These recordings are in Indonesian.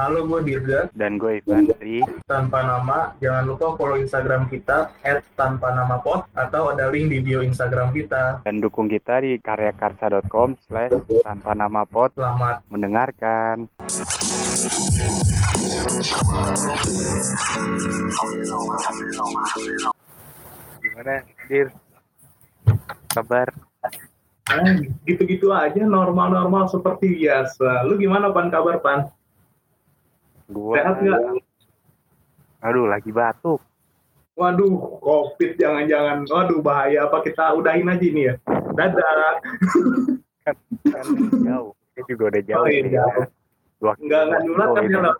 Halo, gue Dirga. Dan gue Ivandri. Tanpa nama, jangan lupa follow Instagram kita at tanpa nama pot atau ada link di bio Instagram kita. Dan dukung kita di karyakarsa.com slash tanpa nama pot. Selamat mendengarkan. Gimana, Dir? Kabar? Eh, gitu-gitu aja, normal-normal seperti biasa. Lu gimana, Pan? Kabar, Pan? Gua Sehat nggak? Aduh, lagi batuk. Waduh, COVID jangan-jangan. Waduh, bahaya. Apa kita udahin aja ini ya? Dadah. Kan, kan jauh. Ini juga udah jauh. Oh, iya, nih, jauh. ya. Dua Enggak, enggak nular kan ya lewat,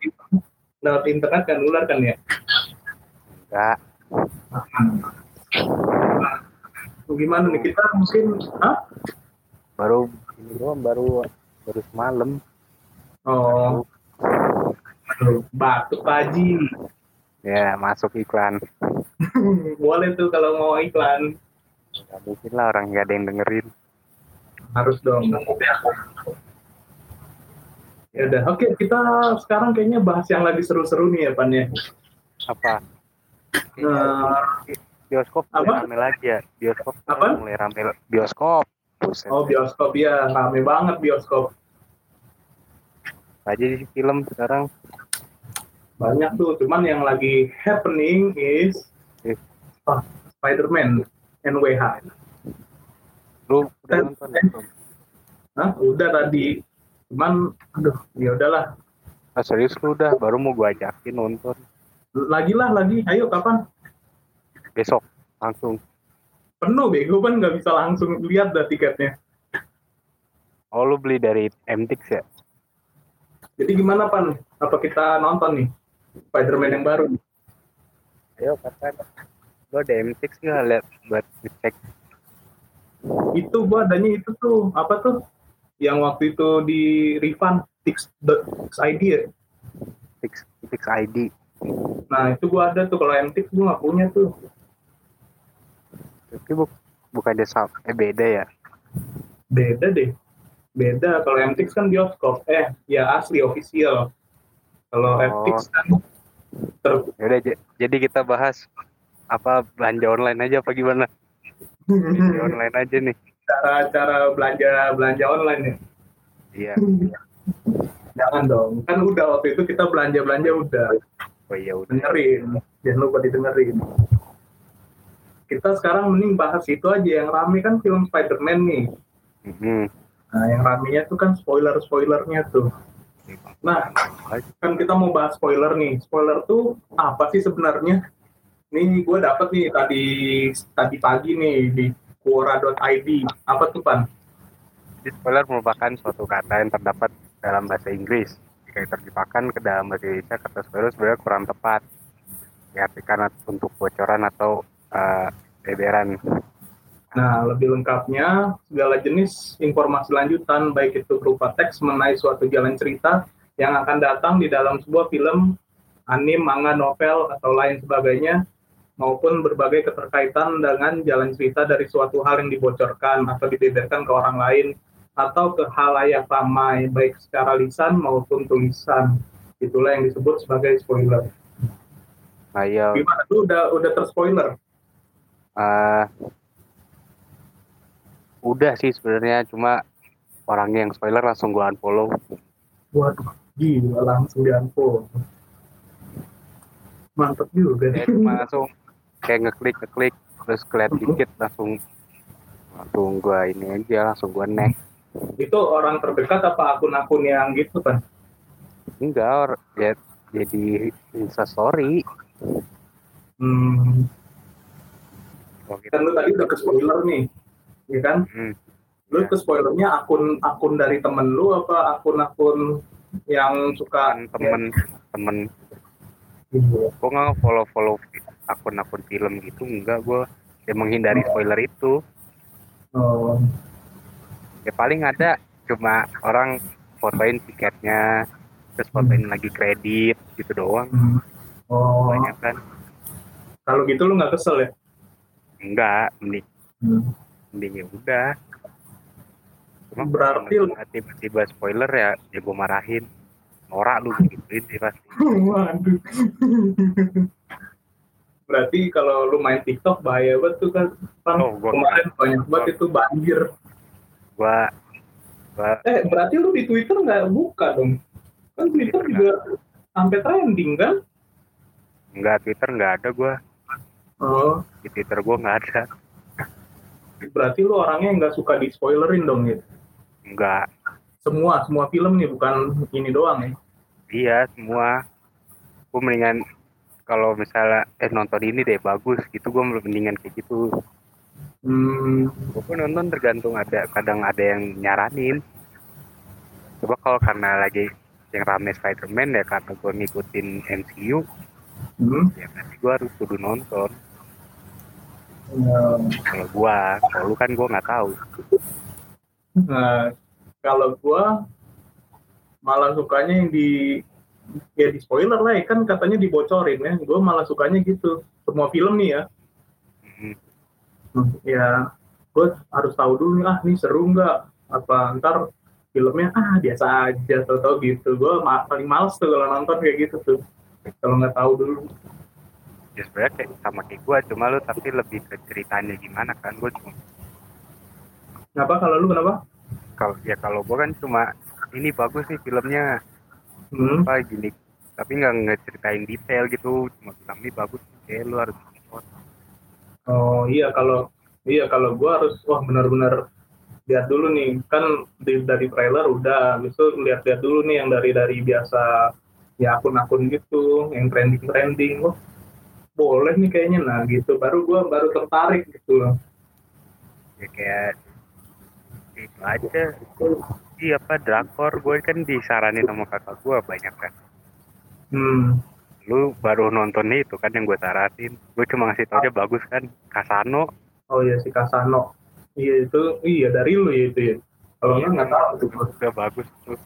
lewat internet kan nular kan ya? Enggak. Nah, gimana nih kita mungkin, hah? Baru ini doang, baru baru semalam. Oh, aduh, batuk Pak Haji. Ya, masuk iklan. Boleh tuh kalau mau iklan. Gak mungkin lah orang nggak ada yang dengerin. Harus dong. Ya udah, oke kita sekarang kayaknya bahas yang lagi seru-seru nih ya Pan ya. Apa? Nah, Bioskop Apa? rame lagi ya. Bioskop Apa? mulai rame. Bioskop. Buset. oh bioskop ya, rame banget bioskop. aja di film sekarang Banyak tuh, cuman yang lagi happening is ah, Spider-Man NWH. lu udah Eh, nonton eh. belum? Hah, udah tadi. Cuman, aduh, ya udahlah. ah, serius lu udah baru mau gua ajakin nonton Lagi lah, lagi. Ayo kapan? besok langsung Penuh bego kan nggak bisa langsung lihat dah tiketnya. oh lu beli dari MTX ya Jadi gimana pan? Apa kita nonton nih Spider-Man yang baru? ayo kapan lu ada MTX nggak lihat buat ngecek Itu gua adanya itu tuh apa tuh? Yang waktu itu di refund Tix, Tix ID ya. Tix Tix ID Nah itu gua ada tuh kalau MTX gua nggak punya tuh. tapi bu bukan dia sam eh beda ya Beda deh. Beda kalau MTX kan bioskop. Eh ya asli official. Kalau Oh. FTX kan ter Yaudah, jadi kita bahas apa belanja online aja apa gimana belanja online aja nih cara-cara belanja belanja online ya. iya Jangan dong. Kan udah waktu itu kita belanja belanja udah. oh iya udah dengerin jangan lupa didengerin kita sekarang mending bahas itu aja yang rame kan film Spider-Man nih Mhm. nah yang ramenya tuh kan spoiler spoilernya tuh nah kan kita mau bahas spoiler nih spoiler tuh apa sih sebenarnya nih gue dapet nih tadi tadi pagi nih di quora.id apa tuh pan Jadi spoiler merupakan suatu kata yang terdapat dalam bahasa Inggris. Jika diterjemahkan ke dalam bahasa Indonesia, kata spoiler sebenarnya kurang tepat. Diartikan untuk bocoran atau beberan. Nah, lebih lengkapnya, segala jenis informasi lanjutan, baik itu berupa teks mengenai suatu jalan cerita yang akan datang di dalam sebuah film, anime, manga, novel, atau lain sebagainya, maupun berbagai keterkaitan dengan jalan cerita dari suatu hal yang dibocorkan atau dibeberkan ke orang lain, atau ke halayak ramai, baik secara lisan maupun tulisan. Itulah yang disebut sebagai spoiler. Nah, ya, Gimana tuh udah udah terspoiler? eh, udah sih sebenarnya cuma orangnya yang spoiler langsung gua unfollow. Waduh, gila langsung di unfollow. Mantep juga Ya, cuma langsung kayak ngeklik ngeklik terus keliat dikit langsung langsung gua ini aja langsung gua next. Itu orang terdekat apa akun-akun yang gitu kan? Enggak, or- ya jadi Insta story. Hmm, Kalau kita kan lu tadi udah ke spoiler nih, ya kan? Hmm. Lu ke spoilernya akun-akun dari temen lu apa akun-akun yang suka kan temen temen Iya. gue nggak follow follow akun-akun film gitu enggak gue ya menghindari spoiler itu Oh, ya paling ada cuma orang fotoin tiketnya terus fotoin lagi kredit gitu doang hmm. oh. banyak kan Kalau gitu lu nggak kesel ya? enggak mending Hmm. mending ya udah cuma Berarti tiba-tiba spoiler ya ya gue marahin. Norak lu gituin sih pasti. Waduh. Berarti kalau lu main TikTok bahaya banget tuh kan? Bang. Oh, gua kemarin banyak banget itu banjir. gua gua eh berarti lu di Twitter nggak buka dong? Kan Twitter juga sampai trending kan? Nggak Twitter nggak ada gua. Oh. Di Twitter gua nggak ada. Berarti lu orangnya nggak suka di spoilerin dong gitu nggak semua semua film nih bukan ini doang ya iya semua. Gua mendingan kalau misalnya eh nonton ini deh bagus. Gitu gua mendingan kayak gitu. Hmm, gue pun nonton tergantung ada kadang ada yang nyaranin. Coba kalau karena lagi yang rame Spider-Man ya karena gue ngikutin MCU hmm. ya nanti gue harus kudu nonton. Ya, kalau gue kalau lu kan gue nggak tahu Nah, kalau gua malah sukanya yang di ya di spoiler lah ya kan katanya dibocorin ya. Gua malah sukanya gitu. Semua film nih ya. Hmm, Ya, gue harus tahu dulu ah ini seru nggak? Apa ntar filmnya ah biasa aja tau-tau gitu. Gue ma paling males tuh kalau nonton kayak gitu tuh. Kalau nggak tahu dulu. Ya sebenarnya kayak sama kayak gue cuma lu tapi lebih ke ceritanya gimana kan gue cuma kenapa? Kalau lu kenapa kalau ya kalau gue kan cuma ini bagus nih filmnya. Hmm? apa gini. Tapi nggak ngeceritain detail gitu. Cuma bilang ini bagus kayak lu harus Oh iya kalau iya kalau gua harus wah benar-benar lihat dulu nih. Kan di, dari trailer udah habis itu lihat-lihat dulu nih yang dari dari biasa ya akun-akun gitu yang trending-trending. Wah boleh nih kayaknya. Nah gitu. Baru gua baru tertarik gitu loh. Ya kayak itu aja. Iya apa drakor. Gue kan disaranin sama kakak gue banyak kan. Hmm. Lu baru nonton itu kan yang gue saranin. Gue cuma ngasih tau aja bagus kan. Kasano. Oh iya si Kasano. Iya itu iya dari lu ya itu ya. Kalau Iya. nggak tahu gua. udah bagus tuh.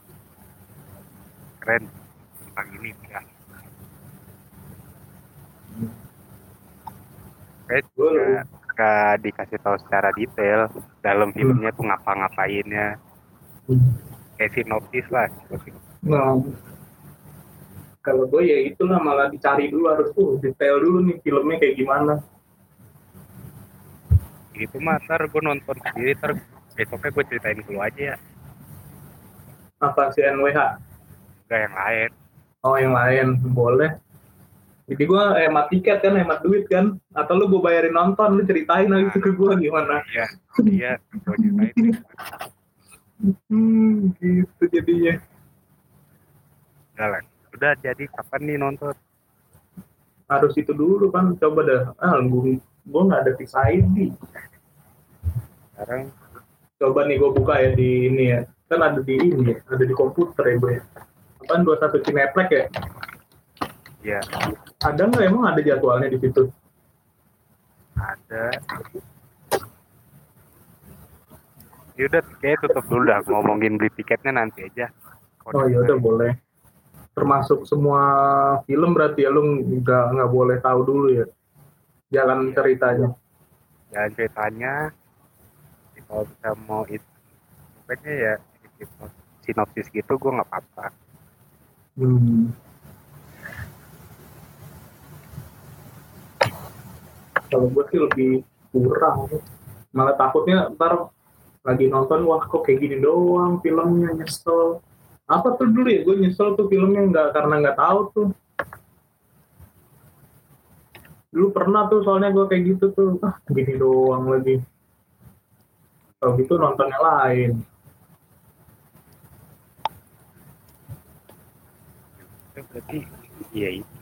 Keren. Tentang ini ya. Kayak Gua- nggak dikasih tahu secara detail dalam filmnya tuh ngapa-ngapainnya Hmm. kayak sinopsis lah Nah, kalau gue ya itulah malah dicari dulu harus tuh detail dulu nih filmnya kayak gimana. itu mah ntar gue nonton sendiri ntar besoknya gue ceritain ke lu aja ya Apa si NWH? enggak yang lain Oh yang lain boleh. Jadi gue hemat tiket kan, hemat duit kan. Atau lu gue bayarin nonton, lu ceritain lagi tuh ke gue gimana. iya iya gue ceritain Hmm, gitu jadinya. udah lah udah jadi kapan nih nonton Harus itu dulu kan, coba dah. Ah, gue gue nggak ada Fix ID. sekarang Coba nih gue buka ya di ini ya. Kan ada di ini ya, ada di komputer ya gue ya. Apaan 21 Cineplek ya? Ya Ada nggak? Emang ada jadwalnya di situ? ada. Ya udah kayak tutup dulu dah. Ngomongin beli tiketnya nanti aja. Oh iya udah boleh. Termasuk semua film berarti ya lu nggak nggak boleh tahu dulu ya. Jalan ceritanya. jalan ceritanya. Ya, kalau bisa mau itu pokoknya ya sinopsis gitu gue nggak apa-apa. Hmm. Kalau gue sih lebih kurang. Malah takutnya ntar lagi nonton wah kok kayak gini doang filmnya nyesel. Apa tuh dulu ya gue nyesel tuh filmnya nggak karena nggak tahu tuh. Dulu pernah tuh soalnya gue kayak gitu tuh ah gini doang lagi. Kalau gitu nontonnya lain. berarti iya itu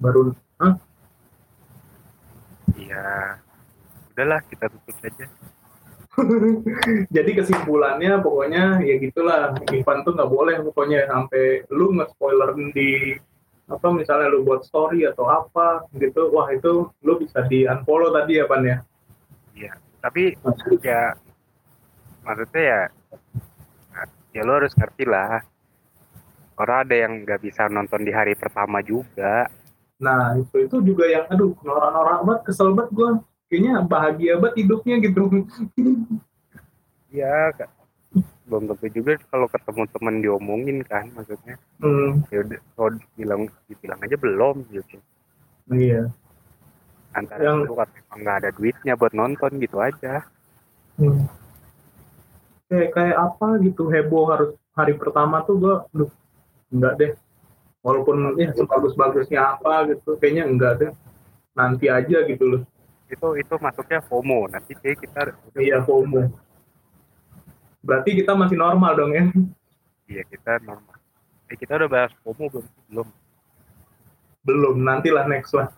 Baru Hah? Iya udahlah kita tutup saja. Jadi kesimpulannya pokoknya ya gitulah. Ivan tuh nggak boleh pokoknya sampai lu nge-spoiler di apa misalnya lu buat story atau apa gitu. Wah itu lu bisa di unfollow tadi ya Pan ya? Iya tapi ya maksudnya ya ya lo harus ngerti lah. Orang ada yang nggak bisa nonton di hari pertama juga nah itu itu juga yang aduh norak-norak banget kesel banget gue kayaknya bahagia banget hidupnya gitu. Ya ka- belum tentu juga kalau ketemu teman diomongin kan maksudnya. Hmm, ya udah kalau bilang dibilang aja belum gitu. Iya. Antara Yang- itu emang nggak ada duitnya buat nonton gitu aja. Hmm. Kayak kayak apa gitu heboh harus hari pertama tuh gua duh, enggak deh. Walaupun ya sebagus-bagusnya apa gitu, kayaknya enggak deh. Nanti aja gitu loh. itu itu masuknya FOMO nanti kayak kita Iya FOMO. Berarti kita masih normal dong ya. iya kita normal eh kita udah bahas FOMO belum belum Belum, nantilah next lah.